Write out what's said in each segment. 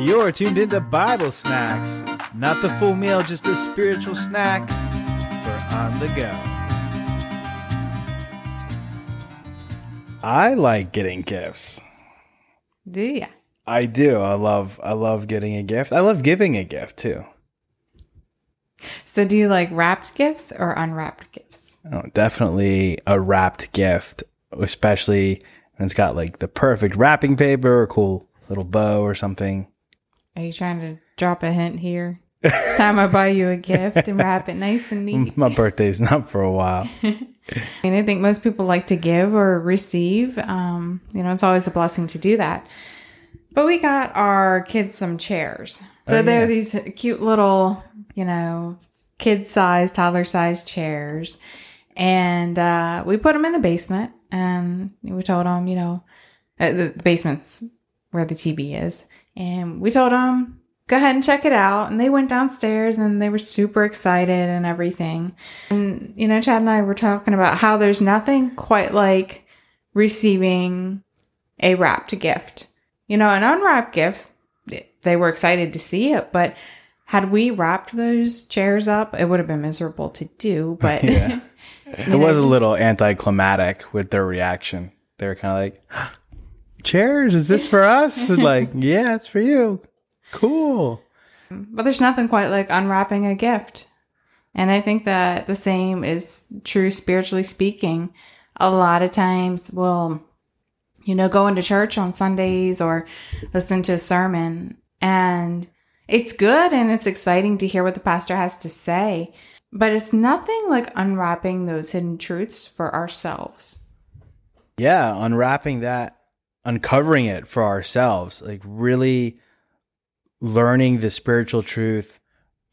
You're tuned into Bible Snacks. Not the full meal, just a spiritual snack for on the go. I like getting gifts. Do ya? I do. I love I love getting a gift. I love giving a gift too. So do you like wrapped gifts or unwrapped gifts? Oh, definitely a wrapped gift, especially when it's got like the perfect wrapping paper or cool little bow or something. Are you trying to drop a hint here? It's time I buy you a gift and wrap it nice and neat. My birthday's not for a while. And I think most people like to give or receive. Um, you know, it's always a blessing to do that. But we got our kids some chairs. So Oh, they're these cute little, you know, kid sized, toddler sized chairs. And uh, we put them in the basement and we told them, you know, uh, the basement's where the TV is. And we told them, go ahead and check it out. And they went downstairs and they were super excited and everything. And, you know, Chad and I were talking about how there's nothing quite like receiving a wrapped gift. You know, an unwrapped gift, they were excited to see it, but had we wrapped those chairs up, it would have been miserable to do. But Yeah. It know, was a just- little anticlimactic with their reaction. They were kind of like, "Chairs, is this for us?" And like, "Yeah, it's for you." Cool. But there's nothing quite like unwrapping a gift. And I think that the same is true spiritually speaking. A lot of times we'll, you know, go into church on Sundays or listen to a sermon and it's good and it's exciting to hear what the pastor has to say. But it's nothing like unwrapping those hidden truths for ourselves. Yeah, unwrapping that, uncovering it for ourselves, like really learning the spiritual truth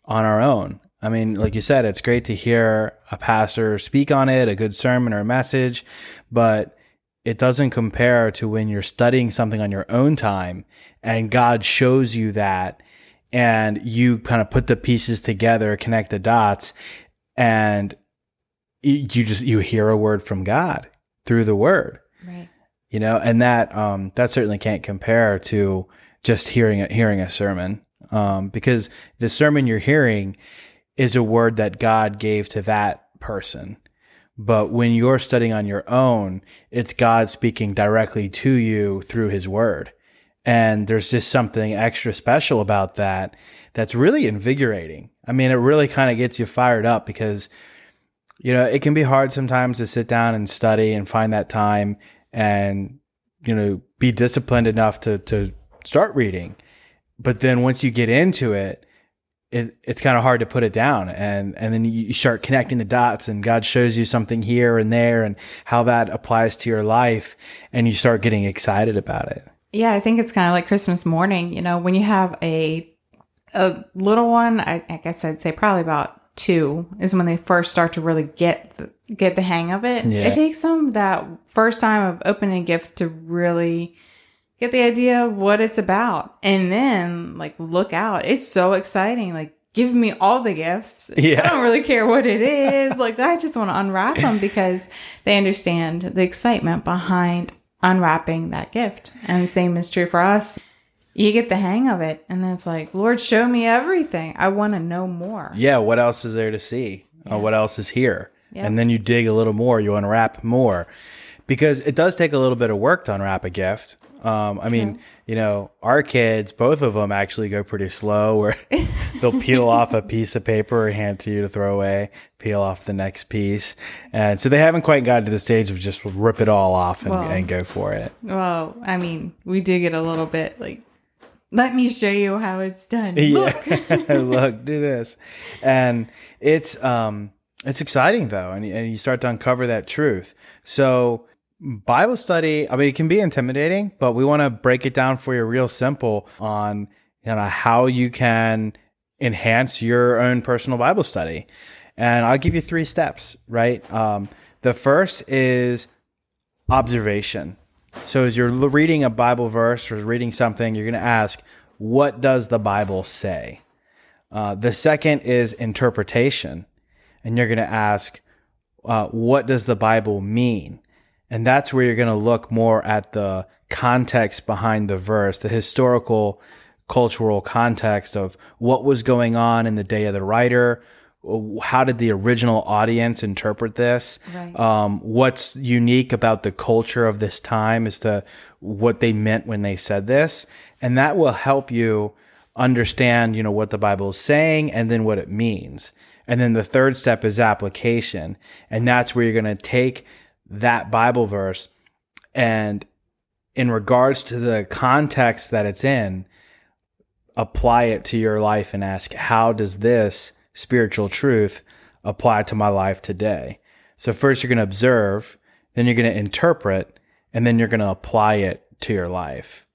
on our own. I mean, like you said, it's great to hear a pastor speak on it, a good sermon or a message, but it doesn't compare to when you're studying something on your own time and God shows you that and you kind of put the pieces together, connect the dots, and you you just you hear a word from God through the word Right. You know and that um that certainly can't compare to just hearing a hearing a sermon. Um because the sermon you're hearing is a word that God gave to that person. But when you're studying on your own it's God speaking directly to you through his word. And there's just something extra special about that that's really invigorating. I mean it really kind of gets you fired up because you know, it can be hard sometimes to sit down and study and find that time and, you know, be disciplined enough to, to start reading. But then once you get into it, it it's kind of hard to put it down. And, and then you start connecting the dots and God shows you something here and there and how that applies to your life. And you start getting excited about it. Yeah, I think it's kind of like Christmas morning. You know, when you have a a little one, I, I guess I'd say probably about two is when they first start to really get the, get the hang of it. Yeah. It takes them that first time of opening a gift to really get the idea of what it's about, and then like look out, it's so exciting. Like give me all the gifts. Yeah. I don't really care what it is. like I just want to unwrap them because they understand the excitement behind unwrapping that gift. And the same is true for us. You get the hang of it, and then it's like, Lord, show me everything. I want to know more. Yeah. What else is there to see? Uh, or what else is here? And then you dig a little more, you unwrap more. Because it does take a little bit of work to unwrap a gift. Um, I mean, you know, our kids, both of them actually go pretty slow where they'll peel off a piece of paper and hand to you to throw away, peel off the next piece. And so they haven't quite gotten to the stage of just rip it all off and, Well. and go for it. Well, I mean, we do get a little bit like, let me show you how it's done. Look. Yeah. Look, do this. And it's um it's exciting though, and and you start to uncover that truth. So Bible study, I mean, it can be intimidating, but we want to break it down for you real simple on you know how you can enhance your own personal Bible study. And I'll give you three steps, right? Um, the first is observation. So as you're reading a Bible verse or reading something, you're going to ask, what does the Bible say? Uh, the second is interpretation. And you're going to ask, uh, what does the Bible mean? And that's where you're going to look more at the context behind the verse, the historical cultural context of what was going on in the day of the writer. How did the original audience interpret this? Right. Um, what's unique about the culture of this time as to what they meant when they said this, and that will help you understand, you know, what the Bible is saying and then what it means. And then the third step is application, and that's where you're going to take that Bible verse and in regards to the context that it's in, apply it to your life and ask, how does this spiritual truth apply to my life today? So first you're going to observe, then you're going to interpret, and then you're going to apply it to your life.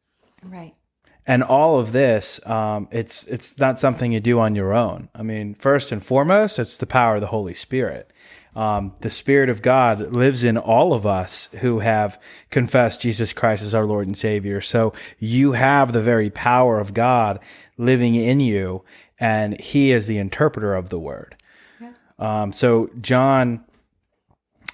Right. And all of this, um, it's it's not something you do on your own. I mean, first and foremost, it's the power of the Holy Spirit. Um, the Spirit of God lives in all of us who have confessed Jesus Christ as our Lord and Savior. So you have the very power of God living in you, and He is the interpreter of the Word. Yeah. Um, so John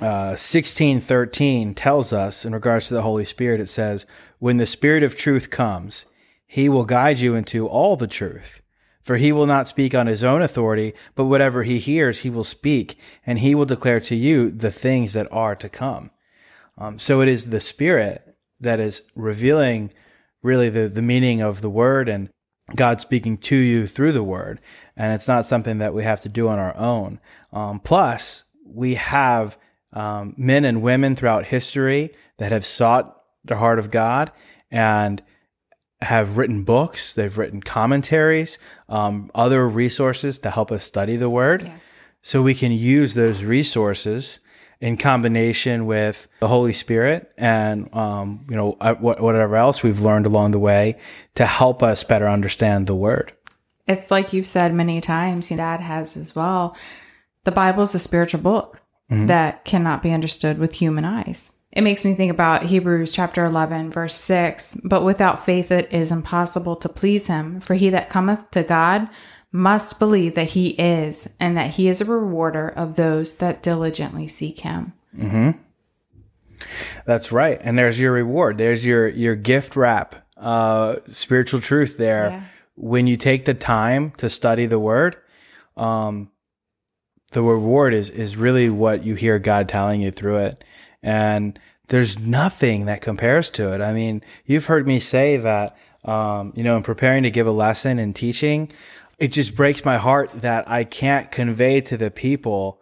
uh, sixteen thirteen tells us in regards to the Holy Spirit, it says, "When the Spirit of truth comes, He will guide you into all the truth." For he will not speak on his own authority, but whatever he hears, he will speak, and he will declare to you the things that are to come. Um, so it is the Spirit that is revealing really the, the meaning of the word and God speaking to you through the word. And it's not something that we have to do on our own. Um, plus, we have um, men and women throughout history that have sought the heart of God and have written books, they've written commentaries, um, other resources to help us study the word. Yes. So we can use those resources in combination with the Holy Spirit and, um, you know, uh, whatever else we've learned along the way to help us better understand the word. It's like you've said many times, your dad has as well. The Bible is a spiritual book that cannot be understood with human eyes. It makes me think about Hebrews chapter 11, verse 6. But without faith, it is impossible to please him. For he that cometh to God must believe that he is, and that he is a rewarder of those that diligently seek him. Mm-hmm. That's right. And there's your reward. There's your, your gift wrap, uh, spiritual truth there. Yeah. When you take the time to study the word, um, the reward is, is really what you hear God telling you through it. And there's nothing that compares to it. I mean, you've heard me say that, um, you know, in preparing to give a lesson and teaching, it just breaks my heart that I can't convey to the people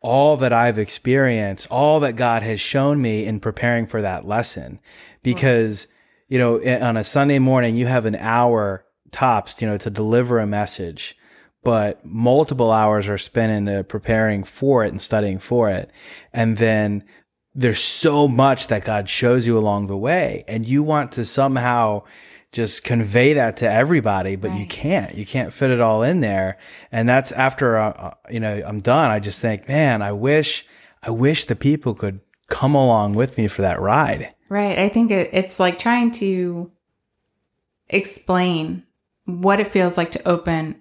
all that I've experienced, all that God has shown me in preparing for that lesson. Because, you know, on a Sunday morning, you have an hour tops, you know, to deliver a message, but multiple hours are spent into preparing for it and studying for it. And then there's so much that God shows you along the way, and you want to somehow just convey that to everybody, but you can't. You can't fit it all in there. And that's after uh, uh, you know I'm done. I just think, man, I wish, I wish the people could come along with me for that ride. Right. I think it's like trying to explain what it feels like to open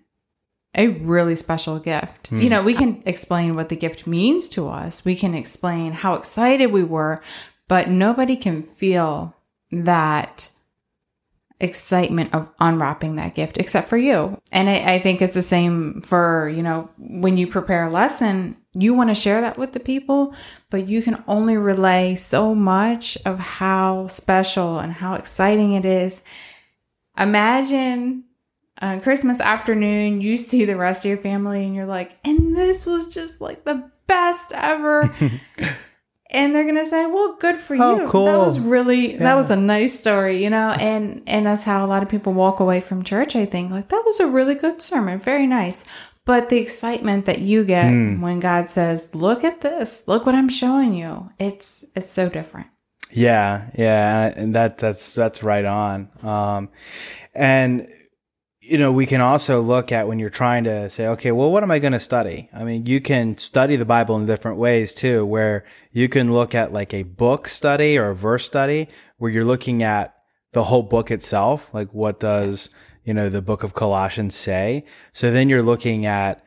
a really special gift. You hmm. know, we can explain what the gift means to us, we can explain how excited we were, but nobody can feel that excitement of unwrapping that gift except for you. And I, I think it's the same for, you know, when you prepare a lesson, you want to share that with the people, but you can only relay so much of how special and how exciting it is. Imagine on Christmas afternoon, you see the rest of your family and you're like, and this was just like the best ever. and they're gonna say, "Well, good for Oh, you. cool. That was really that was a nice story, you know." And and that's how a lot of people walk away from church. I think like that was a really good sermon, very nice. But the excitement that you get Hmm. when God says, "Look at this. Look what I'm showing you." It's it's so different. Yeah, yeah, and that that's that's right on. Um, and you know, we can also look at when you're trying to say, okay, well, what am I going to study? I mean, you can study the Bible in different ways too, where you can look at like a book study or a verse study, where you're looking at the whole book itself, like what does you know the book of Colossians say? So then you're looking at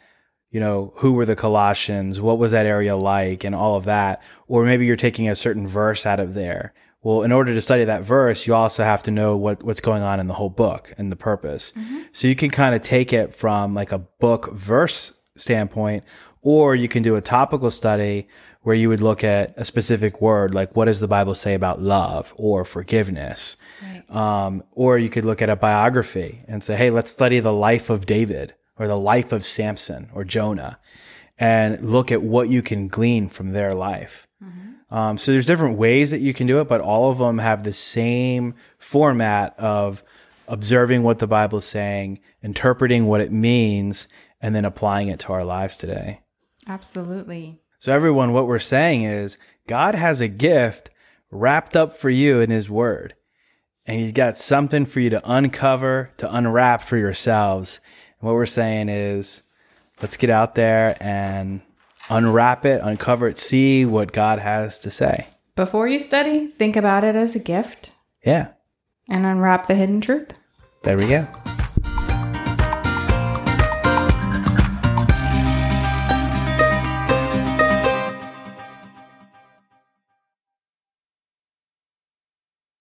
you know, who were the Colossians? What was that area like and all of that? Or maybe you're taking a certain verse out of there. Well, in order to study that verse, you also have to know what, what's going on in the whole book and the purpose. So you can kind of take it from like a book verse standpoint, or you can do a topical study where you would look at a specific word, like what does the Bible say about love or forgiveness? Um, or you could look at a biography and say, hey, let's study the life of David or the life of Samson or Jonah and look at what you can glean from their life. Um, so there's different ways that you can do it, but all of them have the same format of observing what the Bible is saying, interpreting what it means, and then applying it to our lives today. Absolutely. So everyone, what we're saying is God has a gift wrapped up for you in his word. And he's got something for you to uncover, to unwrap for yourselves. And what we're saying is let's get out there and unwrap it, uncover it, see what God has to say. Before you study, think about it as a gift Yeah, and unwrap the hidden truth. there we go.